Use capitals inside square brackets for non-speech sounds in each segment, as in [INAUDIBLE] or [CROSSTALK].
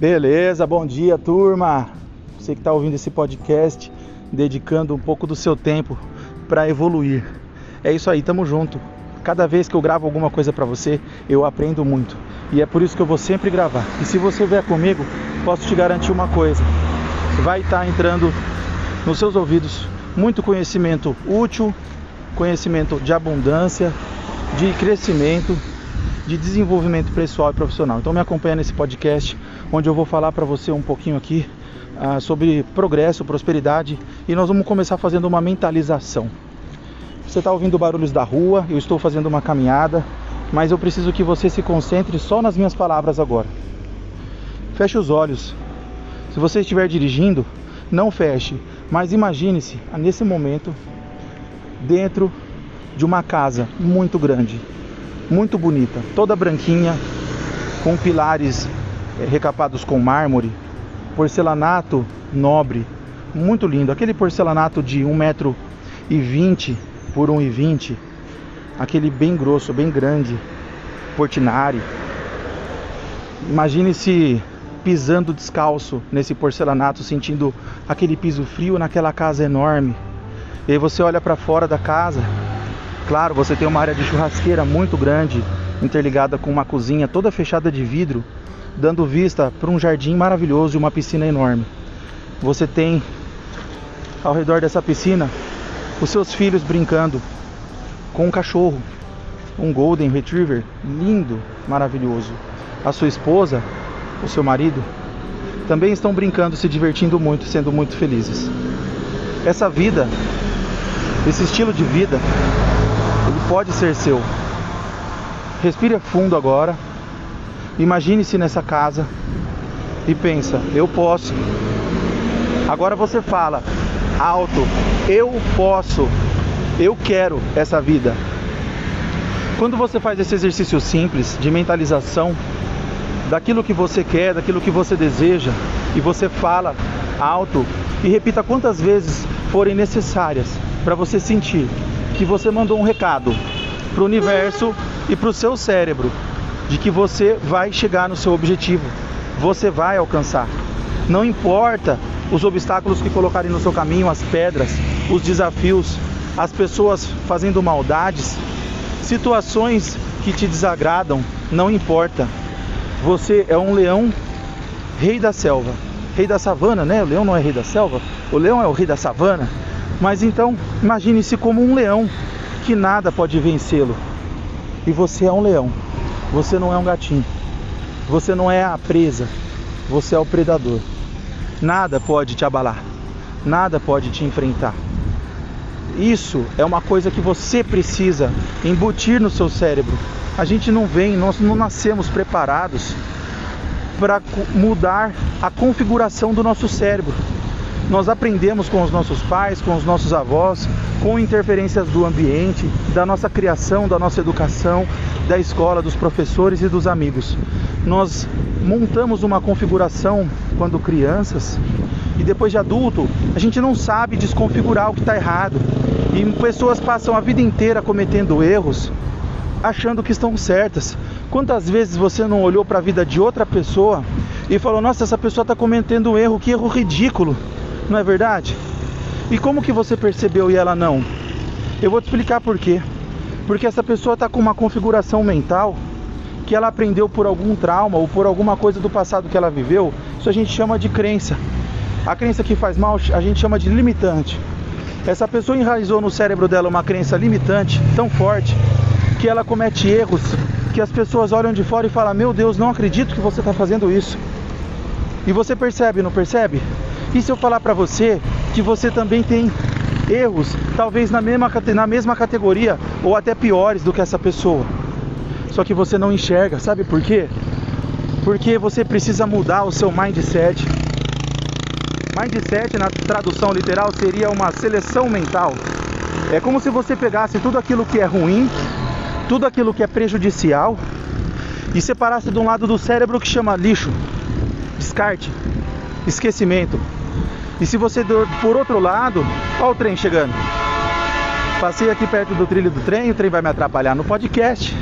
Beleza, bom dia turma. Você que está ouvindo esse podcast, dedicando um pouco do seu tempo para evoluir. É isso aí, tamo junto. Cada vez que eu gravo alguma coisa para você, eu aprendo muito. E é por isso que eu vou sempre gravar. E se você vier comigo, posso te garantir uma coisa: vai estar tá entrando nos seus ouvidos muito conhecimento útil, conhecimento de abundância, de crescimento, de desenvolvimento pessoal e profissional. Então me acompanha nesse podcast onde eu vou falar para você um pouquinho aqui ah, sobre progresso, prosperidade e nós vamos começar fazendo uma mentalização. Você está ouvindo barulhos da rua, eu estou fazendo uma caminhada, mas eu preciso que você se concentre só nas minhas palavras agora. Feche os olhos. Se você estiver dirigindo, não feche, mas imagine-se nesse momento dentro de uma casa muito grande, muito bonita, toda branquinha, com pilares eh, recapados com mármore, porcelanato nobre, muito lindo. Aquele porcelanato de 1,20m por 1,20m, aquele bem grosso, bem grande, Portinari. Imagine-se pisando descalço nesse porcelanato, sentindo aquele piso frio naquela casa enorme. E aí você olha para fora da casa, claro, você tem uma área de churrasqueira muito grande, interligada com uma cozinha toda fechada de vidro, dando vista para um jardim maravilhoso e uma piscina enorme. Você tem ao redor dessa piscina os seus filhos brincando com um cachorro, um Golden Retriever lindo, maravilhoso. A sua esposa, o seu marido, também estão brincando, se divertindo muito, sendo muito felizes. Essa vida, esse estilo de vida, pode ser seu. Respire fundo agora. Imagine-se nessa casa e pensa, eu posso. Agora você fala alto, eu posso. Eu quero essa vida. Quando você faz esse exercício simples de mentalização daquilo que você quer, daquilo que você deseja, e você fala alto e repita quantas vezes forem necessárias para você sentir que você mandou um recado para o universo e para o seu cérebro de que você vai chegar no seu objetivo, você vai alcançar. Não importa os obstáculos que colocarem no seu caminho, as pedras, os desafios, as pessoas fazendo maldades, situações que te desagradam, não importa. Você é um leão rei da selva, rei da savana, né? O leão não é rei da selva, o leão é o rei da savana. Mas então, imagine-se como um leão que nada pode vencê-lo. E você é um leão. Você não é um gatinho. Você não é a presa. Você é o predador. Nada pode te abalar. Nada pode te enfrentar. Isso é uma coisa que você precisa embutir no seu cérebro. A gente não vem, nós não nascemos preparados para mudar a configuração do nosso cérebro. Nós aprendemos com os nossos pais, com os nossos avós, com interferências do ambiente, da nossa criação, da nossa educação, da escola, dos professores e dos amigos. Nós montamos uma configuração quando crianças e depois de adulto, a gente não sabe desconfigurar o que está errado. E pessoas passam a vida inteira cometendo erros, achando que estão certas. Quantas vezes você não olhou para a vida de outra pessoa e falou: Nossa, essa pessoa está cometendo um erro, que erro ridículo, não é verdade? E como que você percebeu e ela não? Eu vou te explicar por quê. Porque essa pessoa está com uma configuração mental que ela aprendeu por algum trauma ou por alguma coisa do passado que ela viveu. Isso a gente chama de crença. A crença que faz mal a gente chama de limitante. Essa pessoa enraizou no cérebro dela uma crença limitante tão forte que ela comete erros que as pessoas olham de fora e falam: Meu Deus, não acredito que você está fazendo isso. E você percebe, não percebe? E se eu falar para você que você também tem erros, talvez na mesma, na mesma categoria ou até piores do que essa pessoa? Só que você não enxerga, sabe por quê? Porque você precisa mudar o seu mindset. Mindset, na tradução literal, seria uma seleção mental. É como se você pegasse tudo aquilo que é ruim, tudo aquilo que é prejudicial e separasse de um lado do cérebro que chama lixo, descarte, esquecimento. E se você por outro lado, olha o trem chegando. Passei aqui perto do trilho do trem, o trem vai me atrapalhar no podcast,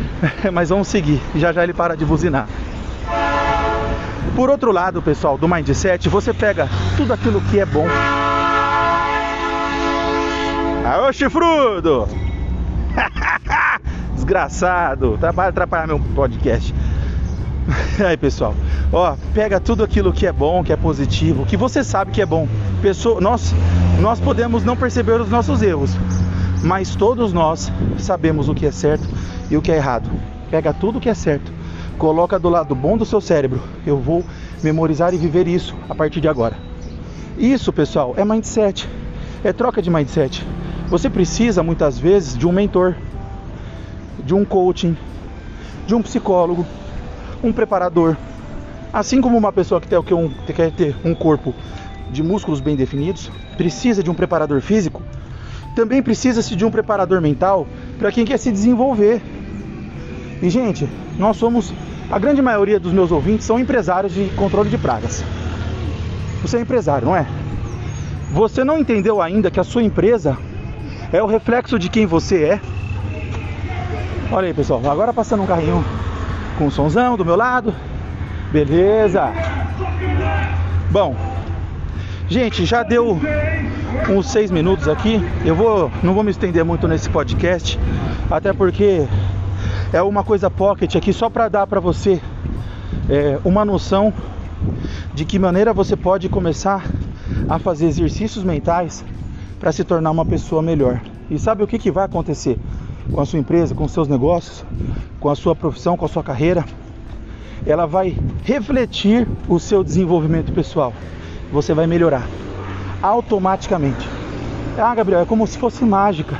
[LAUGHS] mas vamos seguir, já já ele para de buzinar. Por outro lado, pessoal, do mindset, você pega tudo aquilo que é bom. Aô, chifrudo! [LAUGHS] Desgraçado, trabalha atrapalhar meu podcast. [LAUGHS] Aí, pessoal, ó, pega tudo aquilo que é bom, que é positivo, que você sabe que é bom. Pessoa, nós, nós podemos não perceber os nossos erros, mas todos nós sabemos o que é certo e o que é errado. Pega tudo que é certo, coloca do lado bom do seu cérebro. Eu vou memorizar e viver isso a partir de agora. Isso, pessoal, é mindset. É troca de mindset. Você precisa muitas vezes de um mentor, de um coaching, de um psicólogo, um preparador. Assim como uma pessoa que, tem, que, um, que quer ter um corpo de músculos bem definidos, precisa de um preparador físico, também precisa-se de um preparador mental para quem quer se desenvolver. E gente, nós somos a grande maioria dos meus ouvintes são empresários de controle de pragas. Você é empresário, não é? Você não entendeu ainda que a sua empresa é o reflexo de quem você é? Olha aí, pessoal, agora passando um carrinho com um somzão do meu lado. Beleza. Bom, gente, já deu uns seis minutos aqui. Eu vou, não vou me estender muito nesse podcast, até porque é uma coisa pocket aqui só para dar para você é, uma noção de que maneira você pode começar a fazer exercícios mentais para se tornar uma pessoa melhor. E sabe o que, que vai acontecer com a sua empresa, com seus negócios, com a sua profissão, com a sua carreira? Ela vai refletir o seu desenvolvimento pessoal. Você vai melhorar automaticamente. Ah, Gabriel, é como se fosse mágica.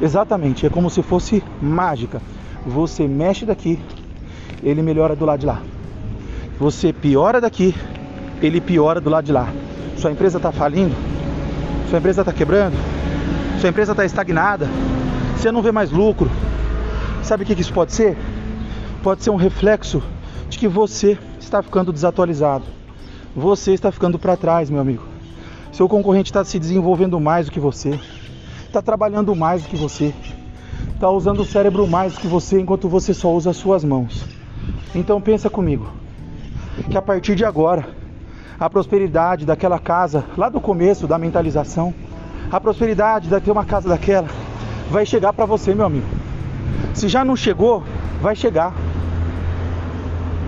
Exatamente, é como se fosse mágica. Você mexe daqui, ele melhora do lado de lá. Você piora daqui, ele piora do lado de lá. Sua empresa está falindo, sua empresa está quebrando, sua empresa está estagnada, você não vê mais lucro. Sabe o que isso pode ser? Pode ser um reflexo de que você está ficando desatualizado. Você está ficando para trás, meu amigo. Seu concorrente está se desenvolvendo mais do que você, está trabalhando mais do que você, está usando o cérebro mais do que você, enquanto você só usa as suas mãos. Então pensa comigo, que a partir de agora, a prosperidade daquela casa, lá do começo da mentalização, a prosperidade de ter uma casa daquela, vai chegar para você, meu amigo. Se já não chegou, vai chegar.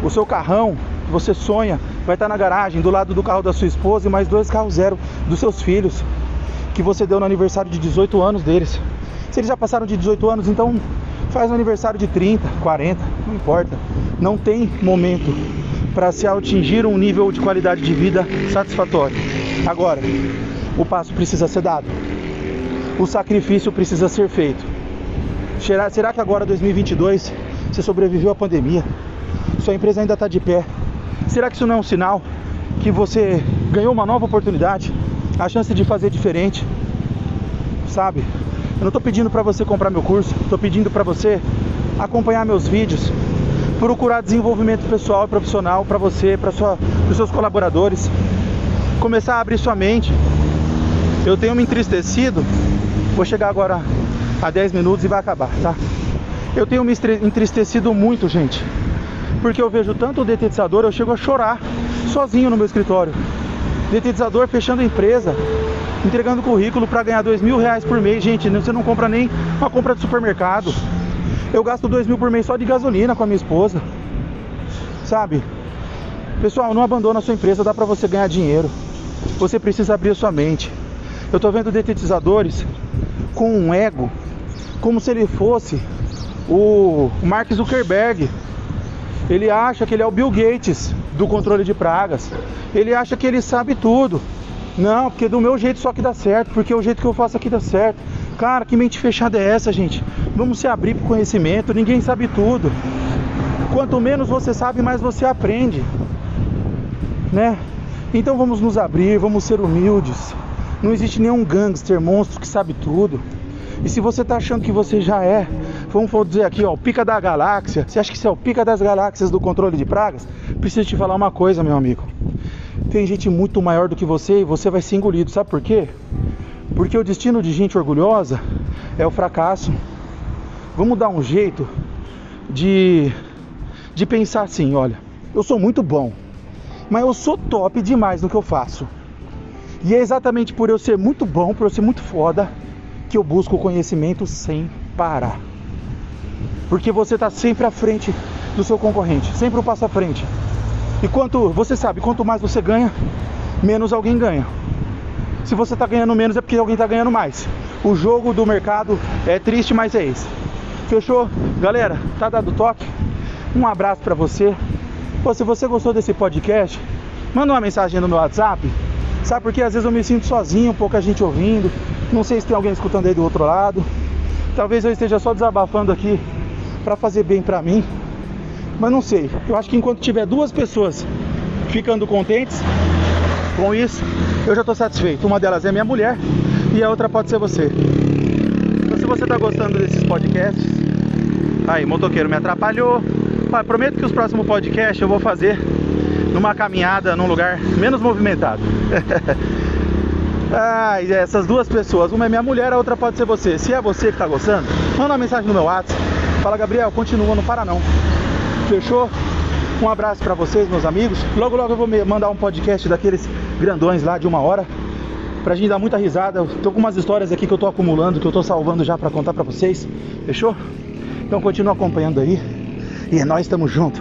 O seu carrão que você sonha vai estar na garagem, do lado do carro da sua esposa e mais dois carros zero dos seus filhos, que você deu no aniversário de 18 anos deles. Se eles já passaram de 18 anos, então faz um aniversário de 30, 40, não importa. Não tem momento para se atingir um nível de qualidade de vida satisfatório. Agora, o passo precisa ser dado. O sacrifício precisa ser feito. Será, será que agora 2022 você sobreviveu à pandemia? Sua empresa ainda está de pé? Será que isso não é um sinal que você ganhou uma nova oportunidade? A chance de fazer diferente? Sabe? Eu não estou pedindo para você comprar meu curso, estou pedindo para você acompanhar meus vídeos, procurar desenvolvimento pessoal e profissional para você, para os seus colaboradores, começar a abrir sua mente. Eu tenho me entristecido, vou chegar agora a 10 minutos e vai acabar, tá? Eu tenho me entristecido muito, gente, porque eu vejo tanto o detetizador, eu chego a chorar sozinho no meu escritório. Detetizador fechando empresa, entregando currículo para ganhar dois mil reais por mês. Gente, você não compra nem uma compra de supermercado. Eu gasto dois mil por mês só de gasolina com a minha esposa. Sabe? Pessoal, não abandona a sua empresa, dá para você ganhar dinheiro. Você precisa abrir a sua mente. Eu tô vendo detetizadores com um ego, como se ele fosse o Mark Zuckerberg. Ele acha que ele é o Bill Gates do controle de pragas. Ele acha que ele sabe tudo. Não, porque do meu jeito só que dá certo, porque o jeito que eu faço aqui dá certo. Cara, que mente fechada é essa, gente? Vamos se abrir para o conhecimento, ninguém sabe tudo. Quanto menos você sabe, mais você aprende. Né? Então vamos nos abrir, vamos ser humildes. Não existe nenhum gangster, monstro que sabe tudo. E se você está achando que você já é, vamos dizer aqui, ó, o pica da galáxia. Você acha que você é o pica das galáxias do controle de pragas? Preciso te falar uma coisa, meu amigo. Tem gente muito maior do que você e você vai ser engolido. Sabe por quê? Porque o destino de gente orgulhosa é o fracasso. Vamos dar um jeito de, de pensar assim: olha, eu sou muito bom, Mas eu sou top demais no que eu faço. E é exatamente por eu ser muito bom, por eu ser muito foda, que eu busco o conhecimento sem parar. Porque você está sempre à frente do seu concorrente, sempre um passo à frente. E quanto você sabe, quanto mais você ganha, menos alguém ganha. Se você está ganhando menos é porque alguém está ganhando mais. O jogo do mercado é triste, mas é esse. Fechou? Galera, tá dado toque? Um abraço para você. Pô, se você gostou desse podcast, manda uma mensagem no meu WhatsApp. Sabe porque às vezes eu me sinto sozinho, pouca gente ouvindo. Não sei se tem alguém escutando aí do outro lado. Talvez eu esteja só desabafando aqui para fazer bem para mim. Mas não sei. Eu acho que enquanto tiver duas pessoas ficando contentes com isso, eu já estou satisfeito. Uma delas é minha mulher e a outra pode ser você. Então, se você está gostando desses podcasts, aí, motoqueiro me atrapalhou. Pai, prometo que os próximos podcasts eu vou fazer numa caminhada num lugar menos movimentado. [LAUGHS] ah, essas duas pessoas, uma é minha mulher, a outra pode ser você. Se é você que está gostando, manda uma mensagem no meu WhatsApp. Fala, Gabriel, continua, não para não. Fechou? Um abraço para vocês, meus amigos. Logo, logo eu vou mandar um podcast daqueles grandões lá de uma hora pra gente dar muita risada. Eu tô com umas histórias aqui que eu tô acumulando, que eu tô salvando já para contar para vocês. Fechou? Então continua acompanhando aí. E nós estamos juntos.